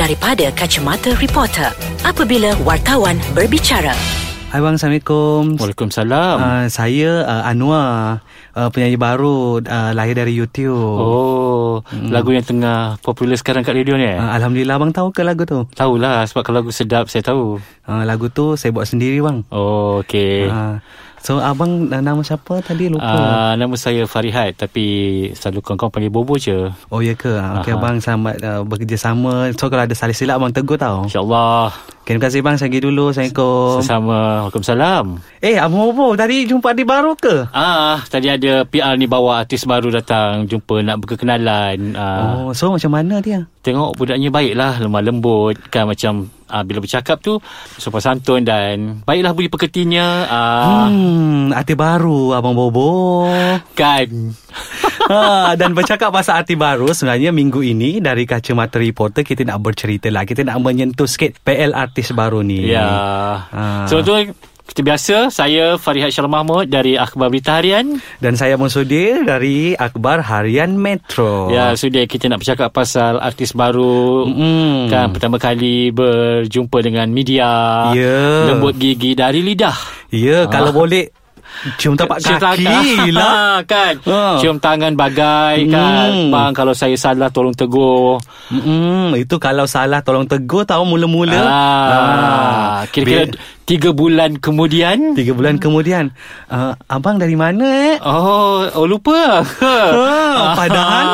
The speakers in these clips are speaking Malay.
daripada kacamata reporter apabila wartawan berbicara. Hai bang, Assalamualaikum. Waalaikumsalam. Uh, saya uh, Anwar, uh, penyanyi baru uh, lahir dari YouTube. Oh, hmm. lagu yang tengah popular sekarang kat radio ni. Uh, Alhamdulillah bang tahu ke lagu tu? Tahulah sebab kalau lagu sedap saya tahu. Uh, lagu tu saya buat sendiri bang. Oh, okey. Uh, So abang nama siapa tadi lupa? Uh, nama saya Farihat tapi selalu kawan-kawan panggil Bobo je. Oh ya ke? Okey abang selamat uh, bekerjasama. So kalau ada salah silap abang tegur tau. InsyaAllah. Okay, terima kasih bang. Saya pergi dulu. Assalamualaikum. Sesama. Waalaikumsalam. Eh abang Bobo tadi jumpa di baru ke? Ah, tadi ada PR ni bawa artis baru datang jumpa nak berkenalan. Uh, oh, so macam mana dia? Tengok budaknya baiklah, lemah lembut kan macam uh, bila bercakap tu sopan santun dan baiklah budi pekertinya. Uh, hmm, arti baru abang Bobo. Kan. ha, dan bercakap pasal arti baru sebenarnya minggu ini dari kacamata reporter kita nak bercerita lah. Kita nak menyentuh sikit PL artis baru ni. Ya. Ha. So tu seperti biasa, saya Farihat Syarul Mahmud dari Akhbar Berita Harian. Dan saya Monsudir dari Akhbar Harian Metro. Ya, sudah kita nak bercakap pasal artis baru. Mm. Kan, pertama kali berjumpa dengan media. Ya. Lembut gigi dari lidah. Ya, ha. kalau boleh Cium tapak Cium kaki lah. Kan? Ha. Cium tangan bagai kan? Hmm. Bang kalau saya salah tolong tegur. Hmm, Itu kalau salah tolong tegur Tahu mula-mula. Ah. ah. Kira-kira Tiga bulan kemudian? Tiga bulan kemudian. Uh, Abang dari mana eh? Oh, oh lupa. Ha, Padahal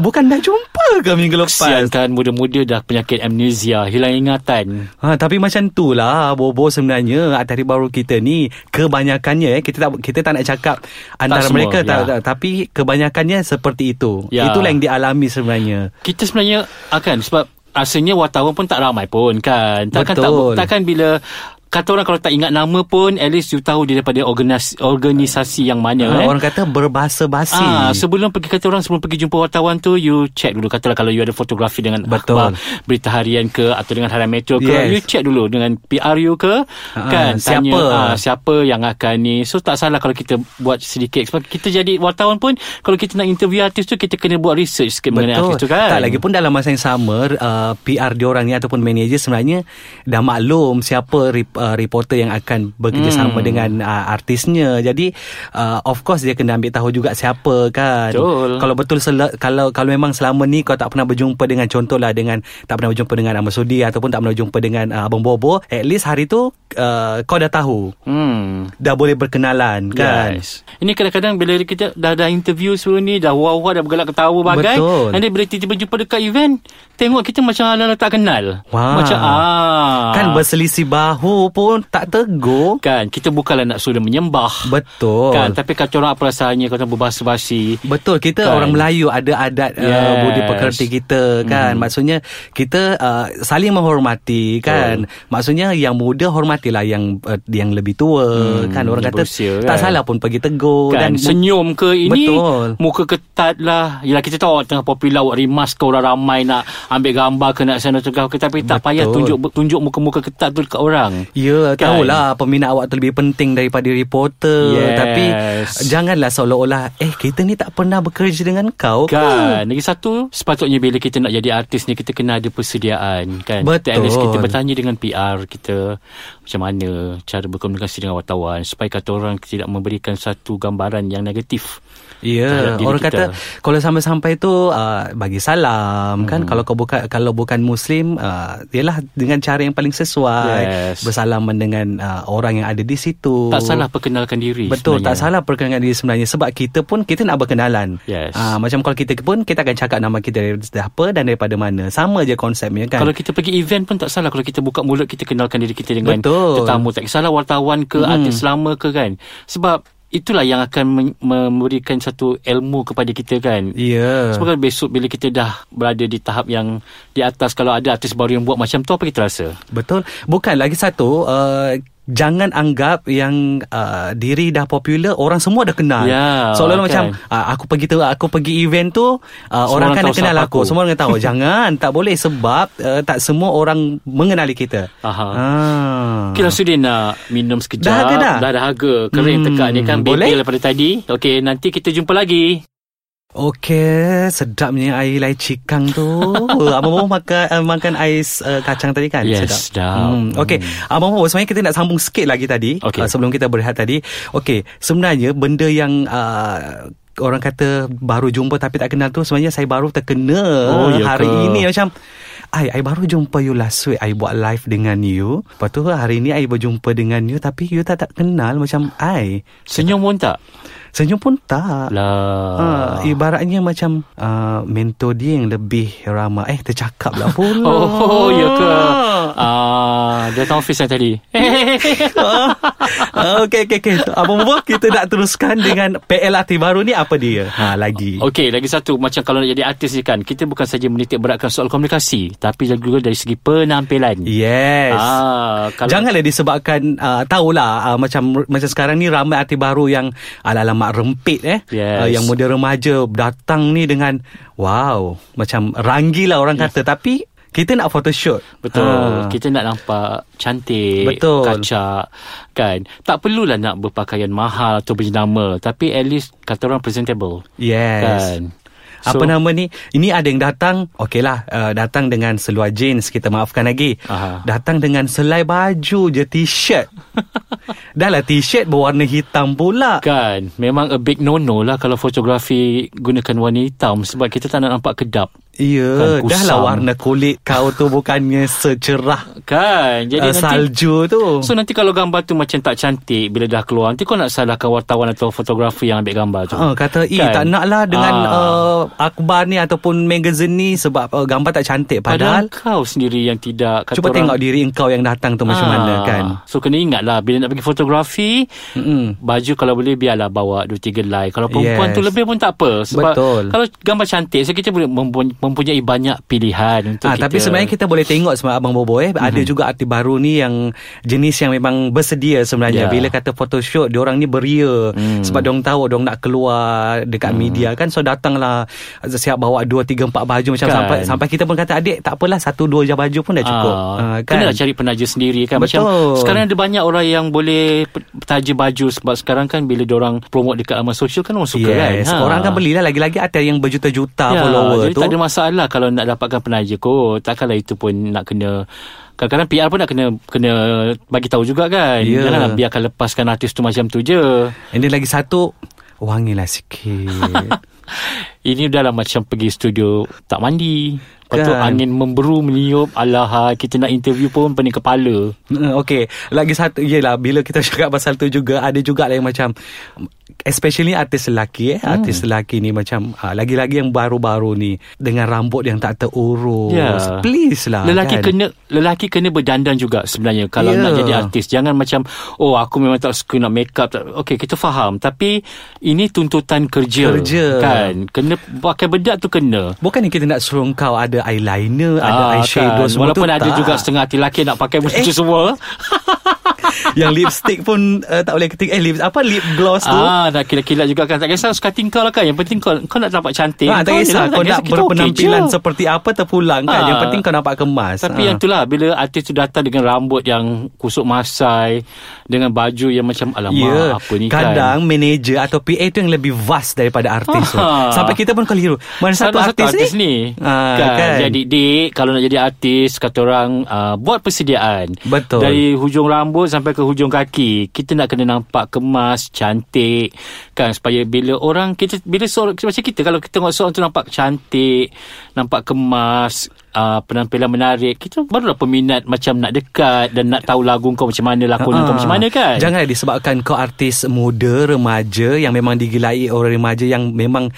Bukan dah jumpa ke minggu lepas Kesian kan muda-muda dah penyakit amnesia Hilang ingatan ha, Tapi macam tu lah Bobo sebenarnya Atari baru kita ni Kebanyakannya eh, kita tak kita tak nak cakap Antara semua, mereka ya. tak, Tapi kebanyakannya seperti itu ya. Itulah yang dialami sebenarnya Kita sebenarnya akan Sebab Rasanya wartawan pun tak ramai pun kan Takkan, Betul. tak, takkan bila kata orang kalau tak ingat nama pun at least you tahu dia daripada organisasi, organisasi yang mana ha, eh. orang kata berbahasa basi ah, sebelum pergi kata orang sebelum pergi jumpa wartawan tu you check dulu katalah kalau you ada fotografi dengan Betul. akhbar berita harian ke atau dengan harian metro ke yes. you check dulu dengan PR you ke ha, kan siapa tanya, ah, siapa yang akan ni so tak salah kalau kita buat sedikit sebab kita jadi wartawan pun kalau kita nak interview artis tu kita kena buat research sikit Betul. mengenai artis tu kan tak lagi pun dalam masa yang sama uh, PR diorang ni ataupun manager sebenarnya dah maklum siapa uh, reporter yang akan bekerjasama hmm. dengan uh, artisnya. Jadi uh, of course dia kena ambil tahu juga siapa kan. Betul. Kalau betul sel- kalau kalau memang selama ni kau tak pernah berjumpa dengan contohlah dengan tak pernah berjumpa dengan Ahmad Sudi ataupun tak pernah berjumpa dengan uh, Abang Bobo, at least hari tu uh, kau dah tahu. Hmm. Dah boleh berkenalan kan. Yes. Ini kadang-kadang bila kita dah dah interview sebelum ni dah wah-wah dah bergelak ketawa bagai. Betul. Nanti bila tiba-tiba jumpa dekat event, tengok kita macam ala tak kenal. Wah. Macam ah. Kan berselisih bahu pun tak tegur. Kan kita bukanlah nak suruh menyembah. Betul. Kan tapi kata orang apa rasanya kata berbahasa basi. Betul. Kita kan. orang Melayu ada adat uh, yes. uh, budi pekerti kita kan. Hmm. Maksudnya kita uh, saling menghormati kan. Betul. Maksudnya yang muda hormatilah yang uh, yang lebih tua hmm. kan. Orang kata berusia, tak kan? salah pun pergi tegur kan. dan senyum ke ini betul. muka ketat lah. Yalah kita tahu tengah popular buat rimas ke orang ramai nak ambil gambar ke nak sana ke tapi tak betul. payah tunjuk tunjuk muka-muka ketat tu dekat orang. Ya, kan? tahulah peminat awak tu lebih penting daripada reporter. Yes. tapi janganlah seolah-olah eh kita ni tak pernah bekerja dengan kau kan? Lagi satu sepatutnya bila kita nak jadi artis ni kita kena ada persediaan kan? Betul kita, kita bertanya dengan PR kita macam mana cara berkomunikasi dengan wartawan supaya kata orang tidak memberikan satu gambaran yang negatif Ya, yeah, orang kita. kata kalau sampai-sampai tu uh, bagi salam kan? hmm. kan kalau kau bukan kalau bukan muslim uh, ialah dengan cara yang paling sesuai yes. bersalaman dengan uh, orang yang ada di situ. Tak salah perkenalkan diri. Betul, sebenarnya. tak salah perkenalkan diri sebenarnya sebab kita pun kita nak berkenalan. Yes. Uh, macam kalau kita pun kita akan cakap nama kita dari apa dan daripada mana. Sama je konsepnya kan. Kalau kita pergi event pun tak salah kalau kita buka mulut kita kenalkan diri kita dengan Betul. tetamu. Tak kisahlah wartawan ke hmm. artis lama ke kan. Sebab itulah yang akan memberikan satu ilmu kepada kita kan. Ya. Yeah. Sebab besok bila kita dah berada di tahap yang di atas kalau ada artis baru yang buat macam tu apa kita rasa? Betul. Bukan lagi satu uh, jangan anggap yang uh, diri dah popular orang semua dah kenal. Yeah, Seolah-olah okay. macam uh, aku pergi tu aku pergi event tu uh, orang kan kenal aku. aku. Semua orang tahu. jangan, tak boleh sebab uh, tak semua orang mengenali kita. Aha. Ah. Kira sudah nak minum sekejap. Dah dah? Dah dahaga. Kering hmm, tekak ni kan bebel daripada tadi. Okey, nanti kita jumpa lagi. Okey, sedapnya air lai cikang tu. Abang Bobo makan uh, makan ais uh, kacang tadi kan? Yes, sedap. Hmm. Okey, Hmm. Abang Bobo sebenarnya kita nak sambung sikit lagi tadi Okey. uh, sebelum kita berehat tadi. Okey, sebenarnya benda yang uh, orang kata baru jumpa tapi tak kenal tu sebenarnya saya baru terkena Oh, ya hari ke? ini macam Ai, I baru jumpa you last week I buat live dengan you Lepas tu hari ni I berjumpa dengan you Tapi you tak tak kenal macam I Senyum pun tak? Senyum pun tak Lah. Ha, ibaratnya macam uh, mentor dia yang lebih ramah. Eh, tercakap lah pula. Oh, ya ke? Ah, dia office saya tadi. Okey, okey, okey. Abang Bobo, kita nak teruskan dengan PLRT baru ni apa dia? Ha, lagi. Okey, lagi satu macam kalau nak jadi artis ni kan, kita bukan saja menitik beratkan soal komunikasi, tapi juga dari segi penampilan. Yes. Ah, kalau Janganlah disebabkan uh, tahulah uh, macam macam sekarang ni ramai artis baru yang ala-ala mak rempit eh Yes. uh, yang muda remaja datang ni dengan wow macam ranggi lah orang kata tapi kita nak photoshoot Betul. Ah. Kita nak nampak cantik, Betul. kacak kan. Tak perlulah nak berpakaian mahal atau berjenama, tapi at least kata orang presentable. Yes. Kan. Apa nama ni? Ini ada yang datang, okeylah, uh, datang dengan seluar jeans, kita maafkan lagi. Aha. Datang dengan selai baju je t-shirt. Dah lah t-shirt berwarna hitam pula. Kan, memang a big no-no lah kalau fotografi gunakan warna hitam sebab kita tak nak nampak kedap. Ya, Kan, dah lah warna kulit kau tu bukannya secerah Kan, jadi uh, nanti salju tu. So nanti kalau gambar tu macam tak cantik bila dah keluar Nanti kau nak salahkan wartawan atau fotografi yang ambil gambar tu Uh, kata, eh Kan? tak nak lah dengan Ah. uh, akhbar ni ataupun magazine ni sebab uh, gambar tak cantik. Padahal, Padahal, kau sendiri yang tidak kata cuba orang, tengok diri engkau yang datang tu macam Ah. mana kan. So kena ingat lah Bila nak pergi fotografi Mm-mm. Baju kalau boleh biarlah bawa 2-3 helai Kalau perempuan Yes. tu lebih pun tak apa Sebab Betul. kalau gambar cantik So kita boleh mempu- mempunyai banyak pilihan untuk Ah, kita tapi sebenarnya kita boleh tengok sebab Abang Bobo eh mm-hmm. ada juga artis baru ni yang jenis yang memang bersedia sebenarnya Ya. bila kata photoshoot dia orang ni beria Hmm. sebab dia orang tahu dia orang nak keluar dekat media kan so datanglah siap bawa 2 3 4 baju macam Kan. sampai sampai kita pun kata adik tak apalah satu dua je baju pun dah cukup. Ah, Ah, Kena lah cari penaja sendiri kan Betul. Macam sekarang ada banyak orang yang boleh taja baju Sebab sekarang kan bila orang promote dekat laman sosial kan orang suka yes. kan Orang kan belilah lagi-lagi ada yang berjuta-juta ya, follower jadi tu. tak ada masalah kalau nak dapatkan penaja kot Takkanlah itu pun nak kena Kadang-kadang PR pun nak kena kena bagi tahu juga kan Ya. Janganlah biarkan lepaskan artis tu macam tu je Ini lagi satu wangilah sikit. Ini dah lah macam pergi studio tak mandi Lepas tu Kan. angin memberu meniup Alah kita nak interview pun pening kepala Hmm, Okey, lagi satu yelah bila kita cakap pasal tu juga ada juga lah yang macam especially artis lelaki eh, Hmm. artis lelaki ni macam ah, lagi-lagi yang baru-baru ni dengan rambut yang tak terurus. Ya. Please lah. Lelaki kan? kena lelaki kena berdandan juga sebenarnya kalau Ya. nak jadi artis. Jangan macam oh aku memang tak suka nak make up. Okey kita faham tapi ini tuntutan kerja. Kerja. Kan? Kena pakai bedak tu kena. Bukan kita nak suruh kau ada eyeliner, ada Ah, eyeshadow kan. semua Walaupun tu ada tak. juga setengah hati lelaki nak pakai benda tu semua. yang lipstick pun uh, tak boleh ketik eh lip apa lip gloss tu. ah, nak kilat-kilat juga kan. Tak kisah suka kau lah kan. Yang penting kau kau nak nampak cantik. Ah, tak Kau kisah kau Tak nak kisah, berpenampilan je. seperti apa terpulang kan. Ah. Yang penting kau nampak kemas. Tapi Ah. yang itulah Bila artis tu datang Dengan rambut yang Kusuk masai Dengan baju yang macam Alamak Ya, apa ni kan kadang manager atau PA tu yang lebih vast daripada artis tu. Ah. Sampai kita pun keliru. Mana satu Salah artis, artis ni? ni Ah, kan. kan? Jadi dik Kalau nak jadi artis Kata orang uh, Buat persediaan Betul. Dari hujung rambut Sampai ke hujung kaki Kita nak kena nampak Kemas Cantik Kan Supaya bila orang kita Bila seorang Macam kita Kalau kita tengok seorang tu Nampak cantik Nampak kemas uh, Penampilan menarik Kita barulah peminat Macam nak dekat Dan nak tahu lagu kau Macam mana Lakonan kau Ah. macam mana kan Janganlah disebabkan kau artis muda, remaja yang memang digilai orang remaja yang memang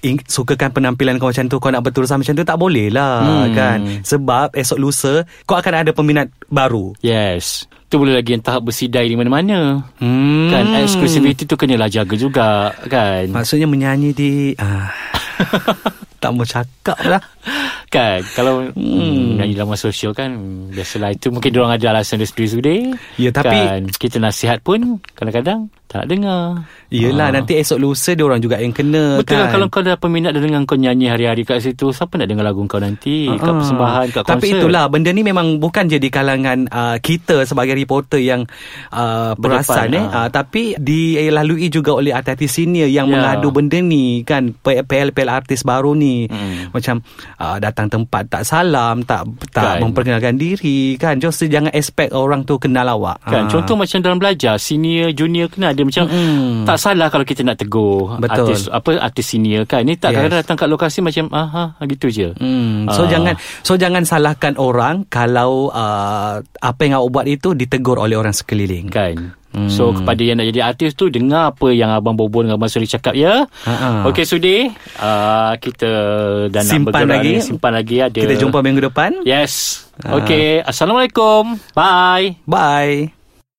ing, sukakan penampilan kau macam tu, kau nak berterusan macam tu tak boleh lah Hmm. kan. Sebab esok lusa kau akan ada peminat baru. Yes Tu boleh lagi yang tahap bersidai di mana-mana Hmm. Kan Exclusivity tu kenalah jaga juga Kan Maksudnya menyanyi di ah, tak mau cakap lah. Kan Kalau hmm. Nyanyi dalam sosial kan Biasalah itu Mungkin diorang ada alasan dia sendiri-sendiri Ya, tapi- kan, Kita nasihat pun Kadang-kadang Tak dengar. Yelah Ah. nanti esok lusa dia orang juga yang kena Betul kan. lah kalau kau dah peminat dan dengan kau nyanyi hari-hari kat situ Siapa nak dengar lagu kau nanti Kat Ah. persembahan kat konsert Tapi itulah benda ni memang bukan je di kalangan uh, kita sebagai reporter yang uh, perasan Berdepan, eh ah. uh, tapi dilalui juga oleh artis senior yang Ya. mengadu benda ni kan PL-PL artis baru ni Mm. macam uh, datang tempat tak salam tak tak Kan. memperkenalkan diri kan just jangan expect orang tu kenal awak Kan Ah. contoh macam dalam belajar senior junior kena ada macam Mm-mm. tak salah kalau kita nak tegur Betul. artis apa artis senior kan ni tak Yes. kadang-kadang datang kat lokasi macam ah ha, gitu je. Hmm, so Ah. jangan so jangan salahkan orang kalau uh, apa yang awak buat itu ditegur oleh orang sekeliling. Kan. Hmm. So kepada yang nak jadi artis tu dengar apa yang abang Bobo dengan abang Suri cakap ya. Ha-ha. Okey Sudi, uh, kita dah nak Simpan bergerak lagi. ni. simpan lagi ada. Kita jumpa minggu depan. Yes. Ah. Okey, assalamualaikum. Bye. Bye.